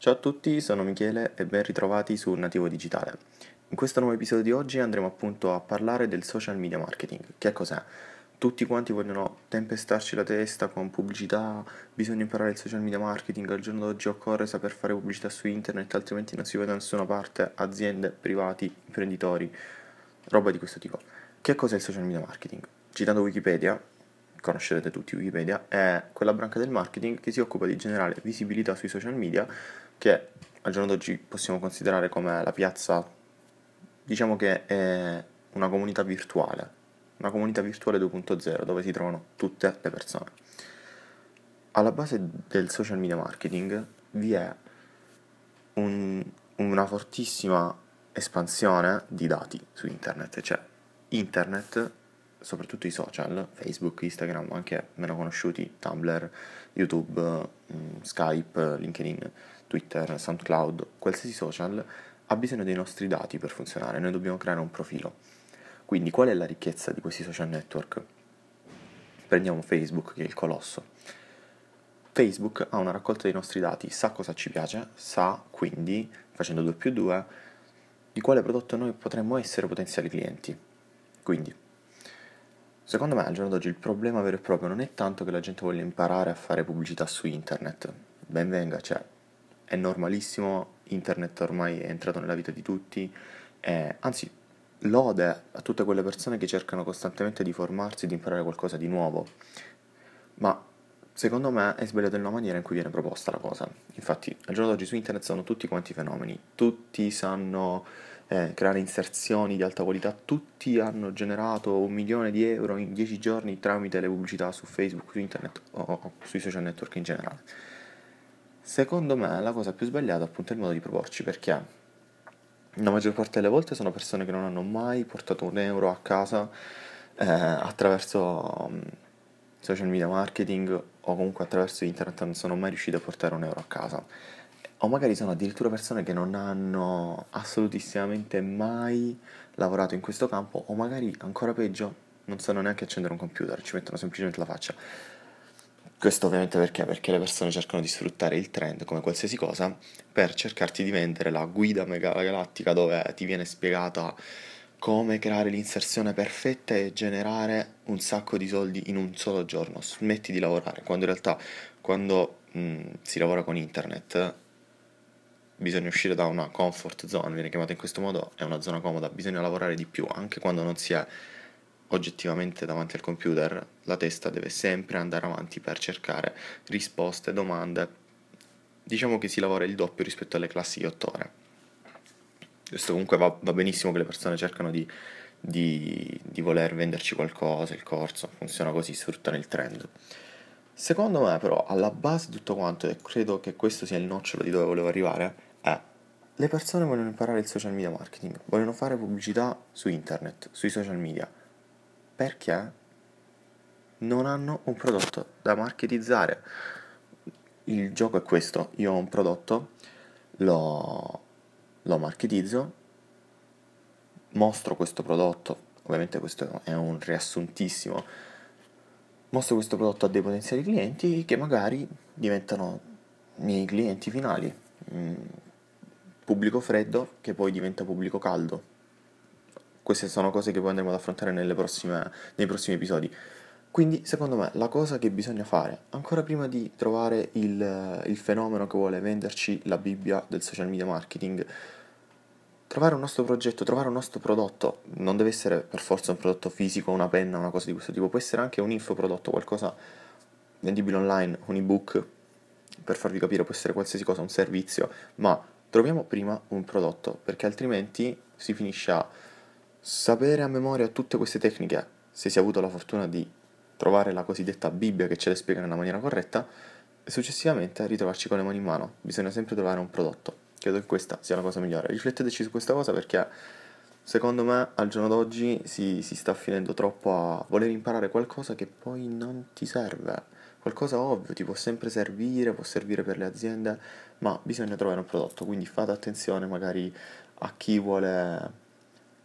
Ciao a tutti, sono Michele e ben ritrovati su Nativo Digitale. In questo nuovo episodio di oggi andremo appunto a parlare del social media marketing. Che cos'è? Tutti quanti vogliono tempestarci la testa con pubblicità, bisogna imparare il social media marketing, al giorno d'oggi occorre saper fare pubblicità su internet, altrimenti non si vede da nessuna parte, aziende, privati, imprenditori, roba di questo tipo. Che cos'è il social media marketing? Citando Wikipedia, conoscerete tutti Wikipedia, è quella branca del marketing che si occupa di generare visibilità sui social media che al giorno d'oggi possiamo considerare come la piazza, diciamo che è una comunità virtuale, una comunità virtuale 2.0 dove si trovano tutte le persone. Alla base del social media marketing vi è un, una fortissima espansione di dati su internet, cioè internet soprattutto i social, Facebook, Instagram, anche meno conosciuti, Tumblr, YouTube, mm, Skype, LinkedIn, Twitter, SoundCloud, qualsiasi social, ha bisogno dei nostri dati per funzionare, noi dobbiamo creare un profilo. Quindi qual è la ricchezza di questi social network? Prendiamo Facebook, che è il colosso. Facebook ha una raccolta dei nostri dati, sa cosa ci piace, sa quindi, facendo 2 più 2, di quale prodotto noi potremmo essere potenziali clienti. Quindi, Secondo me al giorno d'oggi il problema vero e proprio non è tanto che la gente voglia imparare a fare pubblicità su internet, ben venga, cioè è normalissimo, internet ormai è entrato nella vita di tutti, e, anzi lode a tutte quelle persone che cercano costantemente di formarsi, di imparare qualcosa di nuovo, ma secondo me è sbagliato nella maniera in cui viene proposta la cosa. Infatti al giorno d'oggi su internet sono tutti quanti fenomeni, tutti sanno eh, creare inserzioni di alta qualità, tutti hanno generato un milione di euro in dieci giorni tramite le pubblicità su Facebook, su internet o, o sui social network in generale. Secondo me la cosa più sbagliata appunto è il modo di proporci perché la maggior parte delle volte sono persone che non hanno mai portato un euro a casa eh, attraverso um, social media marketing o comunque attraverso internet non sono mai riusciti a portare un euro a casa o magari sono addirittura persone che non hanno assolutissimamente mai lavorato in questo campo o magari ancora peggio non sanno neanche accendere un computer, ci mettono semplicemente la faccia. Questo ovviamente perché? Perché le persone cercano di sfruttare il trend come qualsiasi cosa per cercarti di vendere la guida mega galattica dove ti viene spiegata come creare l'inserzione perfetta e generare un sacco di soldi in un solo giorno. Smetti di lavorare, quando in realtà quando mh, si lavora con internet bisogna uscire da una comfort zone, viene chiamata in questo modo, è una zona comoda, bisogna lavorare di più, anche quando non si è oggettivamente davanti al computer, la testa deve sempre andare avanti per cercare risposte, domande. Diciamo che si lavora il doppio rispetto alle classi di 8 ore. Questo comunque va, va benissimo che le persone cercano di, di, di voler venderci qualcosa, il corso, funziona così, sfruttano il trend. Secondo me però alla base di tutto quanto, e credo che questo sia il nocciolo di dove volevo arrivare, le persone vogliono imparare il social media marketing, vogliono fare pubblicità su internet, sui social media, perché non hanno un prodotto da marketizzare. Il gioco è questo, io ho un prodotto, lo, lo marketizzo, mostro questo prodotto, ovviamente questo è un riassuntissimo, mostro questo prodotto a dei potenziali clienti che magari diventano miei clienti finali. Pubblico freddo che poi diventa pubblico caldo. Queste sono cose che poi andremo ad affrontare prossime, nei prossimi episodi. Quindi, secondo me, la cosa che bisogna fare, ancora prima di trovare il, il fenomeno che vuole venderci la Bibbia del social media marketing, trovare un nostro progetto, trovare un nostro prodotto, non deve essere per forza un prodotto fisico, una penna, una cosa di questo tipo, può essere anche un infoprodotto, qualcosa vendibile online, un ebook, per farvi capire può essere qualsiasi cosa, un servizio, ma troviamo prima un prodotto, perché altrimenti si finisce a sapere a memoria tutte queste tecniche, se si ha avuto la fortuna di trovare la cosiddetta Bibbia che ce le spiega nella maniera corretta, e successivamente ritrovarci con le mani in mano. Bisogna sempre trovare un prodotto. Credo che questa sia la cosa migliore. Rifletteteci su questa cosa perché secondo me al giorno d'oggi si, si sta finendo troppo a voler imparare qualcosa che poi non ti serve qualcosa ovvio, ti può sempre servire, può servire per le aziende, ma bisogna trovare un prodotto, quindi fate attenzione magari a chi vuole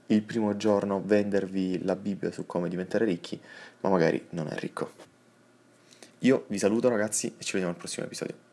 il primo giorno vendervi la Bibbia su come diventare ricchi, ma magari non è ricco. Io vi saluto ragazzi e ci vediamo al prossimo episodio.